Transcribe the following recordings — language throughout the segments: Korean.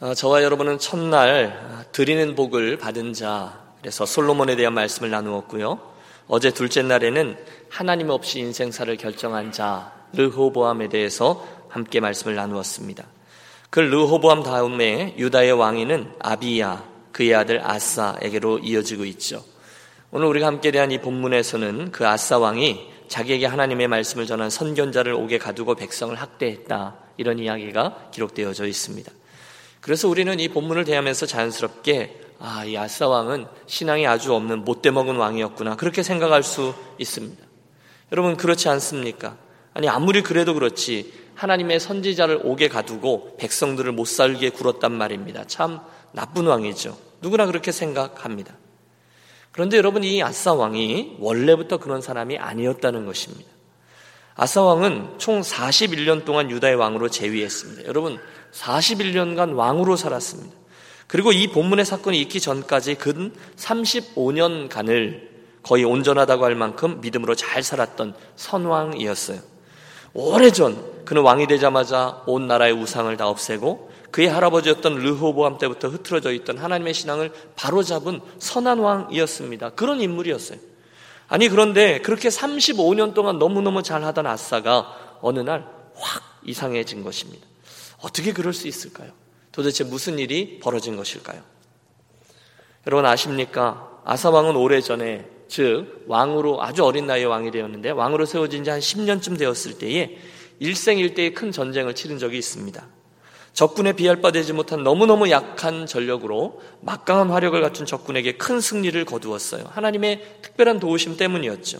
어, 저와 여러분은 첫날 어, 드리는 복을 받은 자, 그래서 솔로몬에 대한 말씀을 나누었고요. 어제 둘째 날에는 하나님 없이 인생사를 결정한 자, 르호보암에 대해서 함께 말씀을 나누었습니다. 그 르호보암 다음에 유다의 왕위는 아비야, 그의 아들 아사에게로 이어지고 있죠. 오늘 우리가 함께 대한 이 본문에서는 그 아사 왕이 자기에게 하나님의 말씀을 전한 선견자를 옥에 가두고 백성을 학대했다. 이런 이야기가 기록되어져 있습니다. 그래서 우리는 이 본문을 대하면서 자연스럽게 아, 이 아사 왕은 신앙이 아주 없는 못돼 먹은 왕이었구나. 그렇게 생각할 수 있습니다. 여러분 그렇지 않습니까? 아니 아무리 그래도 그렇지 하나님의 선지자를 옥에 가두고 백성들을 못 살게 굴었단 말입니다. 참 나쁜 왕이죠. 누구나 그렇게 생각합니다. 그런데 여러분 이 아사 왕이 원래부터 그런 사람이 아니었다는 것입니다. 아사 왕은 총 41년 동안 유다의 왕으로 재위했습니다. 여러분 41년간 왕으로 살았습니다. 그리고 이 본문의 사건이 있기 전까지 근 35년간을 거의 온전하다고 할 만큼 믿음으로 잘 살았던 선왕이었어요. 오래전 그는 왕이 되자마자 온 나라의 우상을 다 없애고 그의 할아버지였던 르호보암 때부터 흐트러져 있던 하나님의 신앙을 바로잡은 선한 왕이었습니다. 그런 인물이었어요. 아니 그런데 그렇게 35년 동안 너무너무 잘하던 아싸가 어느 날 확 이상해진 것입니다. 어떻게 그럴 수 있을까요? 도대체 무슨 일이 벌어진 것일까요? 여러분 아십니까? 아사 왕은 오래전에 즉 왕으로 아주 어린 나이에 왕이 되었는데 왕으로 세워진 지 한 10년쯤 되었을 때에 일생일대의 큰 전쟁을 치른 적이 있습니다. 적군에 비할 바 되지 못한 너무너무 약한 전력으로 막강한 화력을 갖춘 적군에게 큰 승리를 거두었어요. 하나님의 특별한 도우심 때문이었죠.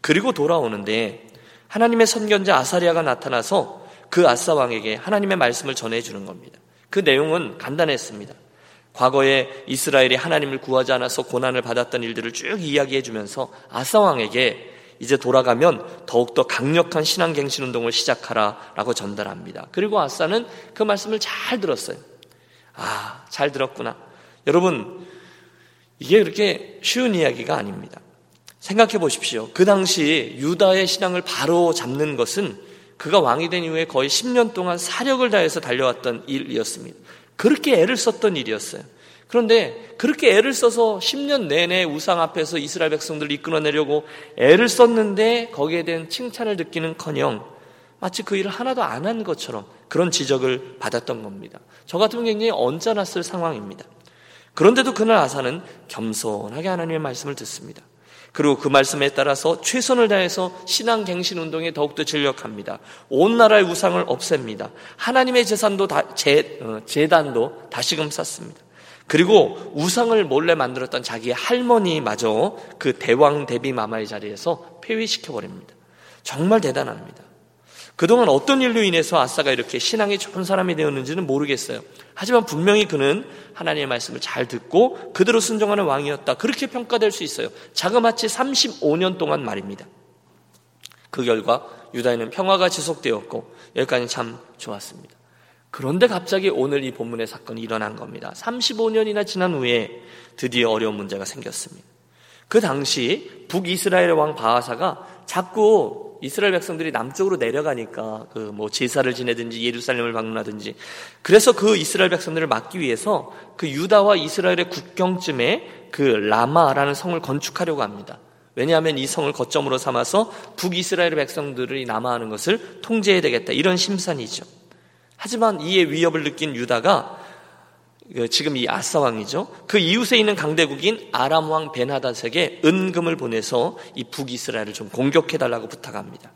그리고 돌아오는데 하나님의 선견자 아사리아가 나타나서 그 아사 왕에게 하나님의 말씀을 전해 주는 겁니다. 그 내용은 간단했습니다. 과거에 이스라엘이 하나님을 구하지 않아서 고난을 받았던 일들을 쭉 이야기해 주면서 아사 왕에게 이제 돌아가면 더욱더 강력한 신앙갱신 운동을 시작하라 라고 전달합니다. 그리고 아사는 그 말씀을 잘 들었어요. 아, 잘 들었구나. 여러분, 이게 그렇게 쉬운 이야기가 아닙니다. 생각해 보십시오. 그 당시 유다의 신앙을 바로 잡는 것은 그가 왕이 된 이후에 거의 10년 동안 사력을 다해서 달려왔던 일이었습니다. 그렇게 애를 썼던 일이었어요. 그런데 그렇게 애를 써서 10년 내내 우상 앞에서 이스라엘 백성들을 이끌어내려고 애를 썼는데 거기에 대한 칭찬을 듣기는 커녕 마치 그 일을 하나도 안 한 것처럼 그런 지적을 받았던 겁니다. 저 같으면 굉장히 언짢았을 상황입니다. 그런데도 그날 아사는 겸손하게 하나님의 말씀을 듣습니다. 그리고 그 말씀에 따라서 최선을 다해서 신앙 갱신 운동에 더욱더 전력합니다. 온 나라의 우상을 없앱니다. 하나님의 재산도 다, 재, 어, 재단도 다시금 쌓습니다. 그리고 우상을 몰래 만들었던 자기의 할머니마저 그 대왕 대비 마마의 자리에서 폐위시켜 버립니다. 정말 대단합니다. 그동안 어떤 일로 인해서 아싸가 이렇게 신앙이 좋은 사람이 되었는지는 모르겠어요. 하지만 분명히 그는 하나님의 말씀을 잘 듣고 그대로 순종하는 왕이었다. 그렇게 평가될 수 있어요. 자그마치 35년 동안 말입니다. 그 결과 유다에는 평화가 지속되었고 여기까지 참 좋았습니다. 그런데 갑자기 오늘 이 본문의 사건이 일어난 겁니다. 35년이나 지난 후에 드디어 어려운 문제가 생겼습니다. 그 당시 북이스라엘의 왕 바하사가 자꾸 이스라엘 백성들이 남쪽으로 내려가니까 그 뭐 제사를 지내든지 예루살렘을 방문하든지 그래서 그 이스라엘 백성들을 막기 위해서 그 유다와 이스라엘의 국경쯤에 그 라마라는 성을 건축하려고 합니다. 왜냐하면 이 성을 거점으로 삼아서 북이스라엘 백성들이 남아하는 것을 통제해야 되겠다. 이런 심산이죠. 하지만 이에 위협을 느낀 유다가 그 지금 이 아사 왕이죠. 그 이웃에 있는 강대국인 아람 왕 베나닷에게 은금을 보내서 이 북이스라엘을 좀 공격해 달라고 부탁합니다.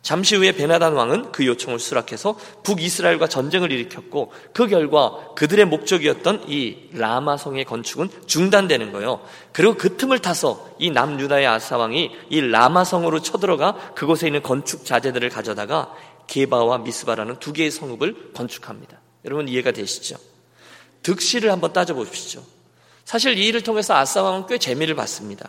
잠시 후에 베나단 왕은 그 요청을 수락해서 북이스라엘과 전쟁을 일으켰고 그 결과 그들의 목적이었던 이 라마성의 건축은 중단되는 거예요. 그리고 그 틈을 타서 이 남유다의 아사 왕이 이 라마성으로 쳐들어가 그곳에 있는 건축 자재들을 가져다가 게바와 미스바라는 두 개의 성읍을 건축합니다. 여러분 이해가 되시죠? 득실을 한번 따져보십시오. 사실 이 일을 통해서 아싸 왕은 꽤 재미를 봤습니다.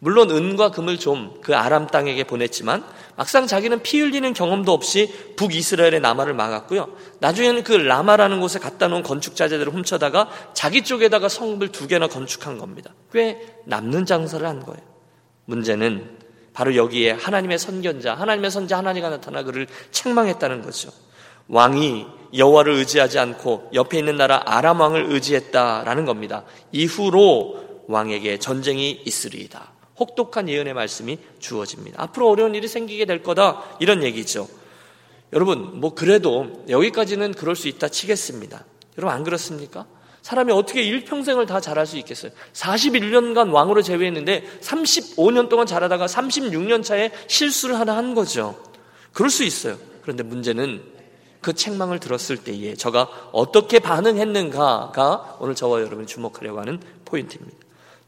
물론 은과 금을 좀 그 아람 땅에게 보냈지만 막상 자기는 피 흘리는 경험도 없이 북이스라엘의 남하를 막았고요. 나중에는 그 라마라는 곳에 갖다 놓은 건축 자재들을 훔쳐다가 자기 쪽에다가 성읍을 두 개나 건축한 겁니다. 꽤 남는 장사를 한 거예요. 문제는 바로 여기에 하나님의 선견자, 하나님의 선자 하나님가 나타나 그를 책망했다는 거죠. 왕이 여호와를 의지하지 않고 옆에 있는 나라 아람 왕을 의지했다라는 겁니다. 이후로 왕에게 전쟁이 있으리이다. 혹독한 예언의 말씀이 주어집니다. 앞으로 어려운 일이 생기게 될 거다 이런 얘기죠. 여러분 뭐 그래도 여기까지는 그럴 수 있다 치겠습니다. 여러분 안 그렇습니까? 사람이 어떻게 일평생을 다 잘할 수 있겠어요? 41년간 왕으로 제외했는데 35년 동안 잘하다가 36년 차에 실수를 하나 한 거죠. 그럴 수 있어요. 그런데 문제는 그 책망을 들었을 때에 저가 어떻게 반응했는가가 오늘 저와 여러분이 주목하려고 하는 포인트입니다.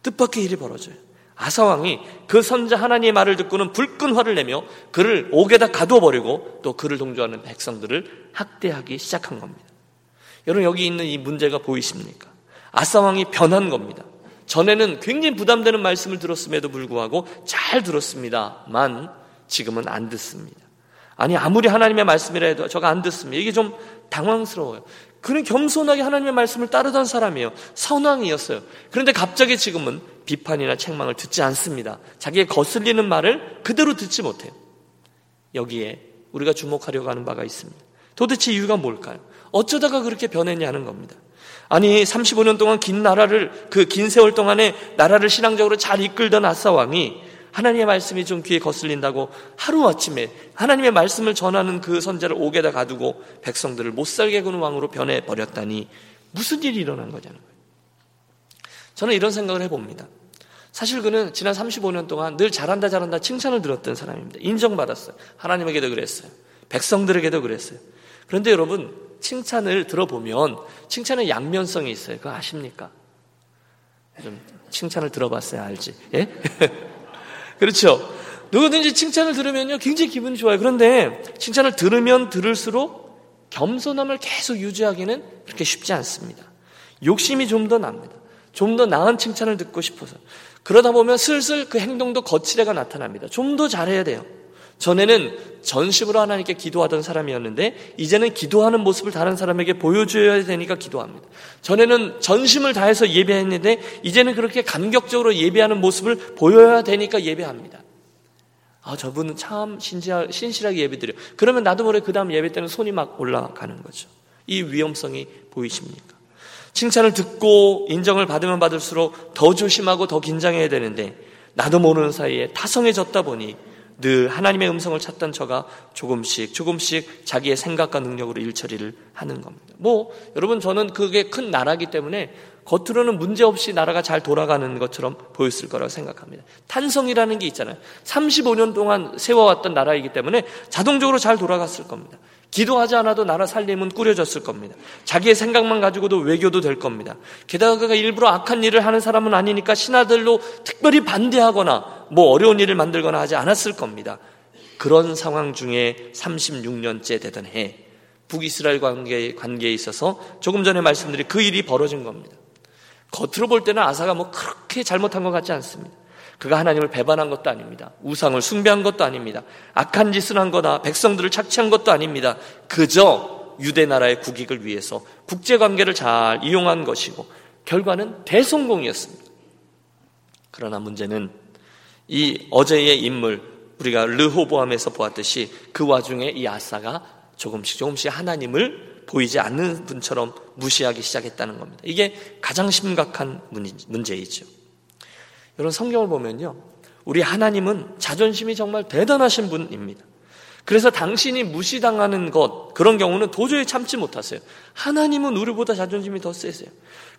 뜻밖의 일이 벌어져요. 아사왕이 그 선자 하나님의 말을 듣고는 불끈 화를 내며 그를 옥에다 가두어 버리고 또 그를 동조하는 백성들을 학대하기 시작한 겁니다. 여러분 여기 있는 이 문제가 보이십니까? 아사왕이 변한 겁니다. 전에는 굉장히 부담되는 말씀을 들었음에도 불구하고 잘 들었습니다만 지금은 안 듣습니다. 아니 아무리 하나님의 말씀이라 해도 저가 안 듣습니다. 이게 좀 당황스러워요. 그는 겸손하게 하나님의 말씀을 따르던 사람이에요. 선왕이었어요. 그런데 갑자기 지금은 비판이나 책망을 듣지 않습니다. 자기의 거슬리는 말을 그대로 듣지 못해요. 여기에 우리가 주목하려고 하는 바가 있습니다. 도대체 이유가 뭘까요? 어쩌다가 그렇게 변했냐는 겁니다. 아니 35년 동안 긴 나라를 그 긴 세월 동안에 나라를 신앙적으로 잘 이끌던 아사 왕이 하나님의 말씀이 좀 귀에 거슬린다고 하루아침에 하나님의 말씀을 전하는 그 선자를 옥에다 가두고 백성들을 못 살게 구는 왕으로 변해 버렸다니 무슨 일이 일어난 거냐는 거예요. 저는 이런 생각을 해봅니다. 사실 그는 지난 35년 동안 늘 잘한다 잘한다 칭찬을 들었던 사람입니다. 인정받았어요. 하나님에게도 그랬어요. 백성들에게도 그랬어요. 그런데 여러분 칭찬을 들어보면 칭찬은 양면성이 있어요. 그거 아십니까? 좀 칭찬을 들어봤어야 알지. 예? 그렇죠. 누구든지 칭찬을 들으면요, 굉장히 기분이 좋아요. 그런데 칭찬을 들으면 들을수록 겸손함을 계속 유지하기는 그렇게 쉽지 않습니다. 욕심이 좀 더 납니다. 좀 더 나은 칭찬을 듣고 싶어서. 그러다 보면 슬슬 그 행동도 거칠애가 나타납니다. 좀 더 잘해야 돼요. 전에는 전심으로 하나님께 기도하던 사람이었는데 이제는 기도하는 모습을 다른 사람에게 보여줘야 되니까 기도합니다. 전에는 전심을 다해서 예배했는데 이제는 그렇게 감격적으로 예배하는 모습을 보여야 되니까 예배합니다. 아, 저분은 참 신실하, 신실하게 예배드려. 그러면 나도 모르게 그 다음 예배 때는 손이 막 올라가는 거죠. 이 위험성이 보이십니까? 칭찬을 듣고 인정을 받으면 받을수록 더 조심하고 더 긴장해야 되는데 나도 모르는 사이에 타성해졌다 보니 늘 하나님의 음성을 찾던 저가 조금씩 조금씩 자기의 생각과 능력으로 일처리를 하는 겁니다. 뭐 여러분 저는 그게 큰 나라기 때문에 겉으로는 문제없이 나라가 잘 돌아가는 것처럼 보였을 거라고 생각합니다. 탄성이라는 게 있잖아요. 35년 동안 세워왔던 나라이기 때문에 자동적으로 잘 돌아갔을 겁니다. 기도하지 않아도 나라 살림은 꾸려졌을 겁니다. 자기의 생각만 가지고도 외교도 될 겁니다. 게다가 그가 일부러 악한 일을 하는 사람은 아니니까 신하들로 특별히 반대하거나 뭐 어려운 일을 만들거나 하지 않았을 겁니다. 그런 상황 중에 36년째 되던 해 북이스라엘 관계, 관계에 있어서 조금 전에 말씀드린 그 일이 벌어진 겁니다. 겉으로 볼 때는 아사가 뭐 그렇게 잘못한 것 같지 않습니다. 그가 하나님을 배반한 것도 아닙니다. 우상을 숭배한 것도 아닙니다. 악한 짓을 한 거나 백성들을 착취한 것도 아닙니다. 그저 유대 나라의 국익을 위해서 국제 관계를 잘 이용한 것이고 결과는 대성공이었습니다. 그러나 문제는 이 어제의 인물 우리가 르호보암에서 보았듯이 그 와중에 이 아사가 조금씩 조금씩 하나님을 보이지 않는 분처럼 무시하기 시작했다는 겁니다. 이게 가장 심각한 문제이죠. 여러분 성경을 보면요. 우리 하나님은 자존심이 정말 대단하신 분입니다. 그래서 당신이 무시당하는 것, 그런 경우는 도저히 참지 못하세요. 하나님은 우리보다 자존심이 더 세세요.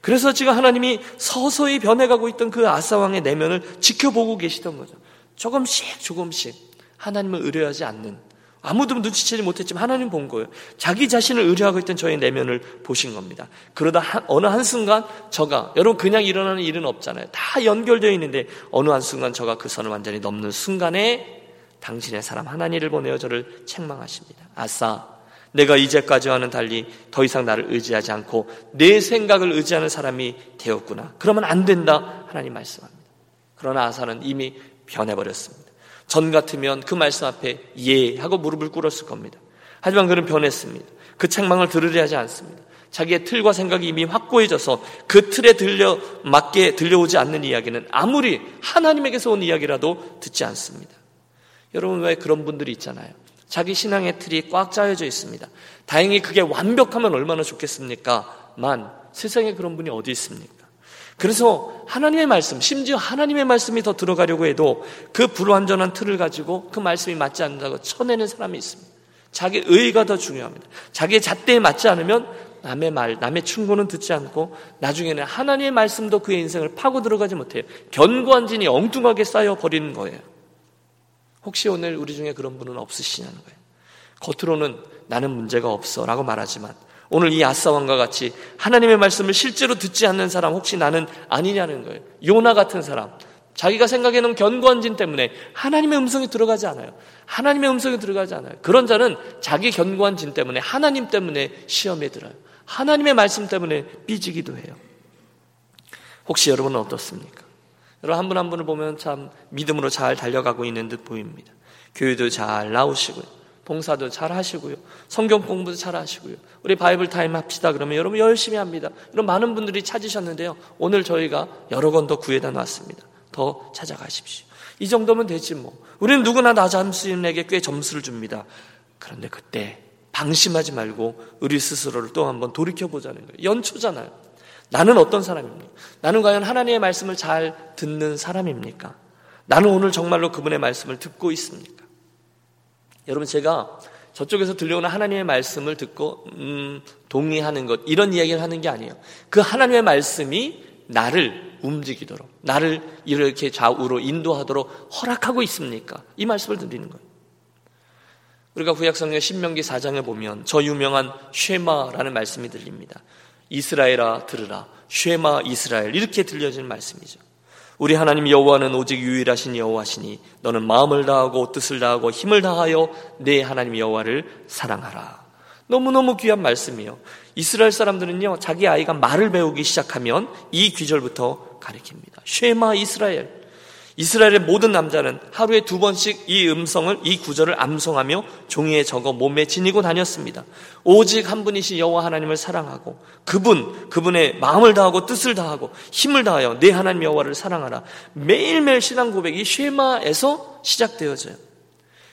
그래서 지금 하나님이 서서히 변해가고 있던 그 아사왕의 내면을 지켜보고 계시던 거죠. 조금씩 조금씩 하나님을 의뢰하지 않는 아무도 눈치채지 못했지만 하나님 본 거예요. 자기 자신을 의뢰하고 있던 저의 내면을 보신 겁니다. 그러다 한, 어느 한순간 저가, 여러분 그냥 일어나는 일은 없잖아요. 다 연결되어 있는데 어느 한순간 저가 그 선을 완전히 넘는 순간에 당신의 사람 하나님을 보내어 저를 책망하십니다. 아싸, 내가 이제까지와는 달리 더 이상 나를 의지하지 않고 내 생각을 의지하는 사람이 되었구나. 그러면 안 된다. 하나님 말씀합니다. 그러나 아사는 이미 변해버렸습니다. 전 같으면 그 말씀 앞에 예 하고 무릎을 꿇었을 겁니다. 하지만 그는 변했습니다. 그 책망을 들으려 하지 않습니다. 자기의 틀과 생각이 이미 확고해져서 그 틀에 들려 맞게 들려오지 않는 이야기는 아무리 하나님에게서 온 이야기라도 듣지 않습니다. 여러분 왜 그런 분들이 있잖아요. 자기 신앙의 틀이 꽉 짜여져 있습니다. 다행히 그게 완벽하면 얼마나 좋겠습니까? 만 세상에 그런 분이 어디 있습니까? 그래서 하나님의 말씀, 심지어 하나님의 말씀이 더 들어가려고 해도 그 불완전한 틀을 가지고 그 말씀이 맞지 않는다고 쳐내는 사람이 있습니다. 자기 의가 더 중요합니다. 자기의 잣대에 맞지 않으면 남의 말, 남의 충고는 듣지 않고 나중에는 하나님의 말씀도 그의 인생을 파고 들어가지 못해요. 견고한 진이 엉뚱하게 쌓여 버리는 거예요. 혹시 오늘 우리 중에 그런 분은 없으시냐는 거예요. 겉으로는 나는 문제가 없어 라고 말하지만 오늘 이 아사왕과 같이 하나님의 말씀을 실제로 듣지 않는 사람 혹시 나는 아니냐는 거예요. 요나 같은 사람. 자기가 생각해놓은 견고한 진 때문에 하나님의 음성이 들어가지 않아요. 하나님의 음성이 들어가지 않아요. 그런 자는 자기 견고한 진 때문에 하나님 때문에 시험에 들어요. 하나님의 말씀 때문에 삐지기도 해요. 혹시 여러분은 어떻습니까? 여러분 한 분 한 분을 보면 참 믿음으로 잘 달려가고 있는 듯 보입니다. 교회도 잘 나오시고요. 봉사도 잘 하시고요. 성경 공부도 잘 하시고요. 우리 Bible time 합시다 그러면 여러분 열심히 합니다. 이런 많은 분들이 찾으셨는데요. 오늘 저희가 여러 권 더 구해다 놨습니다. 더 찾아가십시오. 이 정도면 되지 뭐. 우리는 누구나 나 자신에게 꽤 점수를 줍니다. 그런데 그때 방심하지 말고 우리 스스로를 또 한번 돌이켜보자는 거예요. 연초잖아요. 나는 어떤 사람입니까? 나는 과연 하나님의 말씀을 잘 듣는 사람입니까? 나는 오늘 정말로 그분의 말씀을 듣고 있습니까? 여러분 제가 저쪽에서 들려오는 하나님의 말씀을 듣고 음, 동의하는 것 이런 이야기를 하는 게 아니에요. 그 하나님의 말씀이 나를 움직이도록 나를 이렇게 좌우로 인도하도록 허락하고 있습니까? 이 말씀을 드리는 거예요. 우리가 구약성경 신명기 4장에 보면 저 유명한 쉐마라는 말씀이 들립니다. 이스라엘아 들으라. 쉐마 이스라엘 이렇게 들려지는 말씀이죠. 우리 하나님 여호와는 오직 유일하신 여호와시니 너는 마음을 다하고 뜻을 다하고 힘을 다하여 내 하나님 여호와를 사랑하라. 너무너무 귀한 말씀이요. 이스라엘 사람들은요, 자기 아이가 말을 배우기 시작하면 이 귀절부터 가리킵니다. 쉐마 이스라엘. 이스라엘의 모든 남자는 하루에 두 번씩 이 음성을 이 구절을 암송하며 종이에 적어 몸에 지니고 다녔습니다. 오직 한 분이신 여호와 하나님을 사랑하고 그분 그분의 마음을 다하고 뜻을 다하고 힘을 다하여 내 하나님 여호와를 사랑하라. 매일매일 신앙 고백이 쉐마에서 시작되어져요.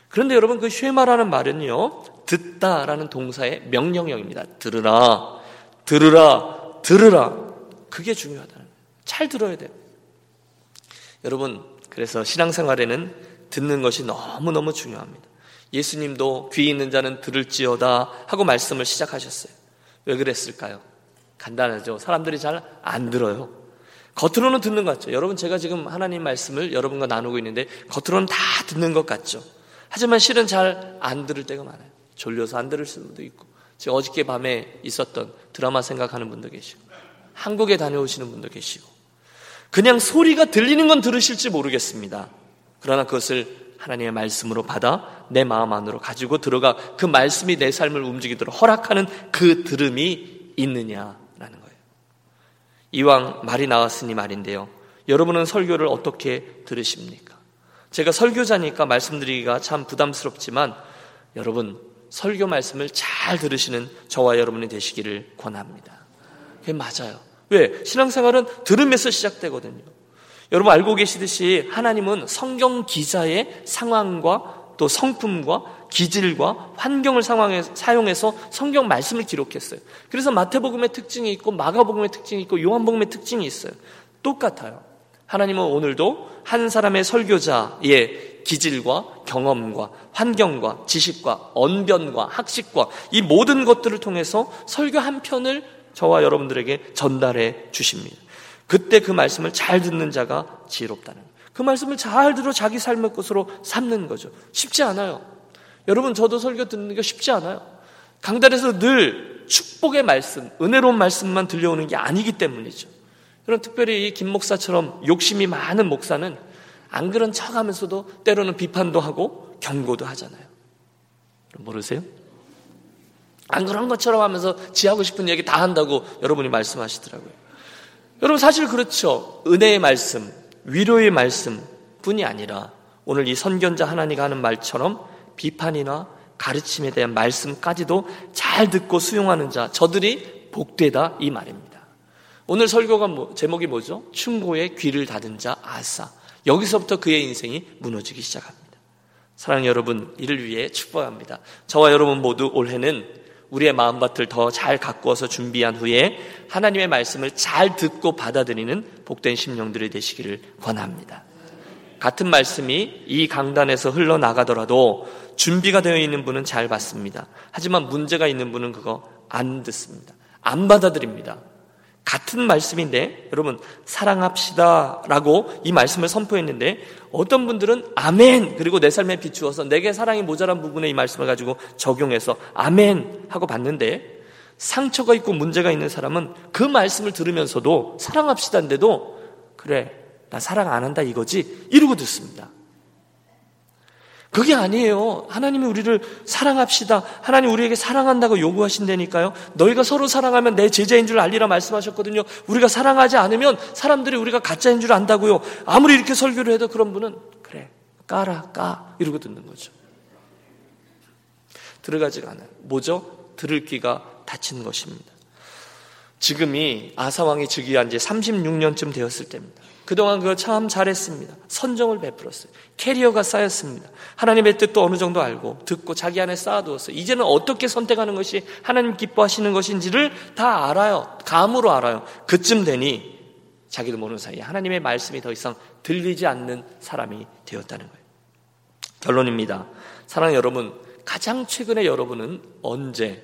그런데 여러분 그 쉐마라는 말은요. 듣다라는 동사의 명령형입니다. 들으라. 들으라. 들으라. 그게 중요하다는 거예요. 잘 들어야 돼요. 여러분 그래서 신앙생활에는 듣는 것이 너무너무 중요합니다. 예수님도 귀 있는 자는 들을지어다 하고 말씀을 시작하셨어요. 왜 그랬을까요? 간단하죠. 사람들이 잘 안 들어요. 겉으로는 듣는 것 같죠. 여러분 제가 지금 하나님 말씀을 여러분과 나누고 있는데 겉으로는 다 듣는 것 같죠. 하지만 실은 잘 안 들을 때가 많아요. 졸려서 안 들을 수도 있고. 지금 어저께 밤에 있었던 드라마 생각하는 분도 계시고 한국에 다녀오시는 분도 계시고 그냥 소리가 들리는 건 들으실지 모르겠습니다. 그러나 그것을 하나님의 말씀으로 받아 내 마음 안으로 가지고 들어가 그 말씀이 내 삶을 움직이도록 허락하는 그 들음이 있느냐라는 거예요. 이왕 말이 나왔으니 말인데요. 여러분은 설교를 어떻게 들으십니까? 제가 설교자니까 말씀드리기가 참 부담스럽지만 여러분 설교 말씀을 잘 들으시는 저와 여러분이 되시기를 권합니다. 그게 맞아요. 왜? 신앙생활은 들으면서 시작되거든요. 여러분 알고 계시듯이 하나님은 성경 기자의 상황과 또 성품과 기질과 환경을 상황에 사용해서 성경 말씀을 기록했어요. 그래서 마태복음의 특징이 있고 마가복음의 특징이 있고 요한복음의 특징이 있어요. 똑같아요. 하나님은 오늘도 한 사람의 설교자의 기질과 경험과 환경과 지식과 언변과 학식과 이 모든 것들을 통해서 설교 한 편을 저와 여러분들에게 전달해 주십니다. 그때 그 말씀을 잘 듣는 자가 지혜롭다는. 그 말씀을 잘 들어 자기 삶의 것으로 삼는 거죠. 쉽지 않아요. 여러분 저도 설교 듣는 게 쉽지 않아요. 강단에서 늘 축복의 말씀, 은혜로운 말씀만 들려오는 게 아니기 때문이죠. 그런 특별히 이 김 목사처럼 욕심이 많은 목사는 안 그런 척 하면서도 때로는 비판도 하고 경고도 하잖아요. 모르세요? 안 그런 것처럼 하면서 지 하고 싶은 얘기 다 한다고 여러분이 말씀하시더라고요. 여러분 사실 그렇죠. 은혜의 말씀, 위로의 말씀 뿐이 아니라 오늘 이 선견자 하나니가 하는 말처럼 비판이나 가르침에 대한 말씀까지도 잘 듣고 수용하는 자, 저들이 복되다 이 말입니다. 오늘 설교가 뭐, 제목이 뭐죠? 충고의 귀를 닫은 자 아사. 여기서부터 그의 인생이 무너지기 시작합니다. 사랑 여러분, 이를 위해 축복합니다. 저와 여러분 모두 올해는 우리의 마음밭을 더 잘 가꾸어서 준비한 후에 하나님의 말씀을 잘 듣고 받아들이는 복된 심령들이 되시기를 권합니다. 같은 말씀이 이 강단에서 흘러나가더라도 준비가 되어 있는 분은 잘 받습니다. 하지만 문제가 있는 분은 그거 안 듣습니다. 안 받아들입니다. 같은 말씀인데 여러분 사랑합시다라고 이 말씀을 선포했는데 어떤 분들은 아멘 그리고 내 삶에 비추어서 내게 사랑이 모자란 부분에 이 말씀을 가지고 적용해서 아멘 하고 봤는데 상처가 있고 문제가 있는 사람은 그 말씀을 들으면서도 사랑합시다인데도 그래 나 사랑 안 한다 이거지 이러고 듣습니다. 그게 아니에요. 하나님이 우리를 사랑합시다. 하나님 우리에게 사랑한다고 요구하신다니까요. 너희가 서로 사랑하면 내 제자인 줄 알리라 말씀하셨거든요. 우리가 사랑하지 않으면 사람들이 우리가 가짜인 줄 안다고요. 아무리 이렇게 설교를 해도 그런 분은 그래 까라 까 이러고 듣는 거죠. 들어가지가 않아요. 뭐죠? 들을 귀가 닫힌 것입니다. 지금이 아사왕이 즉위한 지 36년쯤 되었을 때입니다. 그동안 그거 참 잘했습니다. 선정을 베풀었어요. 캐리어가 쌓였습니다. 하나님의 뜻도 어느 정도 알고 듣고 자기 안에 쌓아두었어요. 이제는 어떻게 선택하는 것이 하나님 기뻐하시는 것인지를 다 알아요. 감으로 알아요. 그쯤 되니 자기도 모르는 사이에 하나님의 말씀이 더 이상 들리지 않는 사람이 되었다는 거예요. 결론입니다. 사랑 여러분, 가장 최근에 여러분은 언제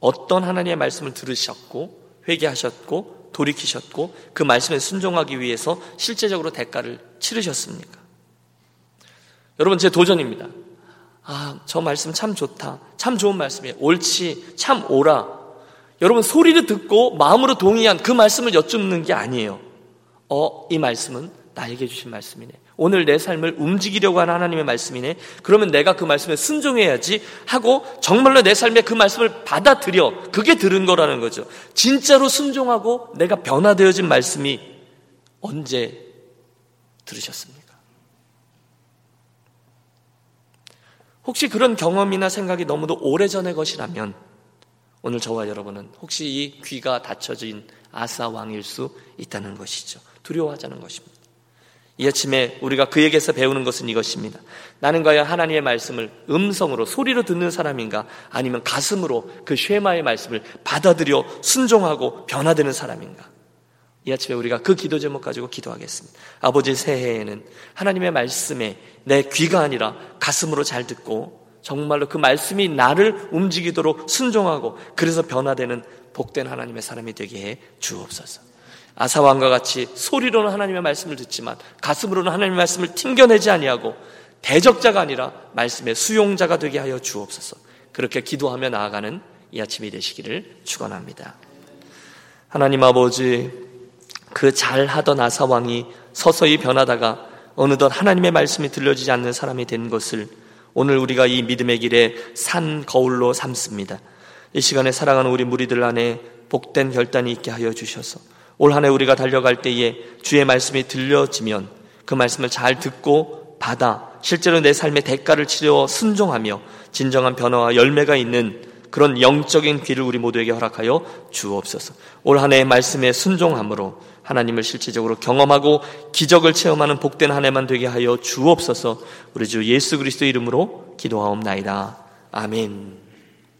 어떤 하나님의 말씀을 들으셨고 회개하셨고 돌이키셨고 그 말씀에 순종하기 위해서 실제적으로 대가를 치르셨습니까? 여러분 제 도전입니다. 아, 저 말씀 참 좋다. 참 좋은 말씀이에요. 옳지. 참 옳아. 여러분 소리를 듣고 마음으로 동의한 그 말씀을 여쭙는 게 아니에요. 어, 이 말씀은 나에게 주신 말씀이네. 오늘 내 삶을 움직이려고 하는 하나님의 말씀이네. 그러면 내가 그 말씀에 순종해야지 하고 정말로 내 삶에 그 말씀을 받아들여. 그게 들은 거라는 거죠. 진짜로 순종하고 내가 변화되어진 말씀이 언제 들으셨습니까? 혹시 그런 경험이나 생각이 너무도 오래전의 것이라면 오늘 저와 여러분은 혹시 이 귀가 닫혀진 아사 왕일 수 있다는 것이죠. 두려워하자는 것입니다. 이 아침에 우리가 그에게서 배우는 것은 이것입니다. 나는 과연 하나님의 말씀을 음성으로 소리로 듣는 사람인가 아니면 가슴으로 그 쉐마의 말씀을 받아들여 순종하고 변화되는 사람인가? 이 아침에 우리가 그 기도 제목 가지고 기도하겠습니다. 아버지 새해에는 하나님의 말씀에 내 귀가 아니라 가슴으로 잘 듣고 정말로 그 말씀이 나를 움직이도록 순종하고 그래서 변화되는 복된 하나님의 사람이 되게 해 주옵소서. 아사왕과 같이 소리로는 하나님의 말씀을 듣지만 가슴으로는 하나님의 말씀을 튕겨내지 아니하고 대적자가 아니라 말씀의 수용자가 되게 하여 주옵소서. 그렇게 기도하며 나아가는 이 아침이 되시기를 축원합니다. 하나님 아버지 그 잘하던 아사 왕이 서서히 변하다가 어느덧 하나님의 말씀이 들려지지 않는 사람이 된 것을 오늘 우리가 이 믿음의 길에 산 거울로 삼습니다. 이 시간에 사랑하는 우리 무리들 안에 복된 결단이 있게 하여 주셔서 올 한 해 우리가 달려갈 때에 주의 말씀이 들려지면 그 말씀을 잘 듣고 받아 실제로 내 삶의 대가를 치려 순종하며 진정한 변화와 열매가 있는 그런 영적인 귀를 우리 모두에게 허락하여 주옵소서. 올 한 해의 말씀에 순종함으로 하나님을 실질적으로 경험하고 기적을 체험하는 복된 한 해만 되게 하여 주옵소서. 우리 주 예수 그리스도 이름으로 기도하옵나이다. 아멘.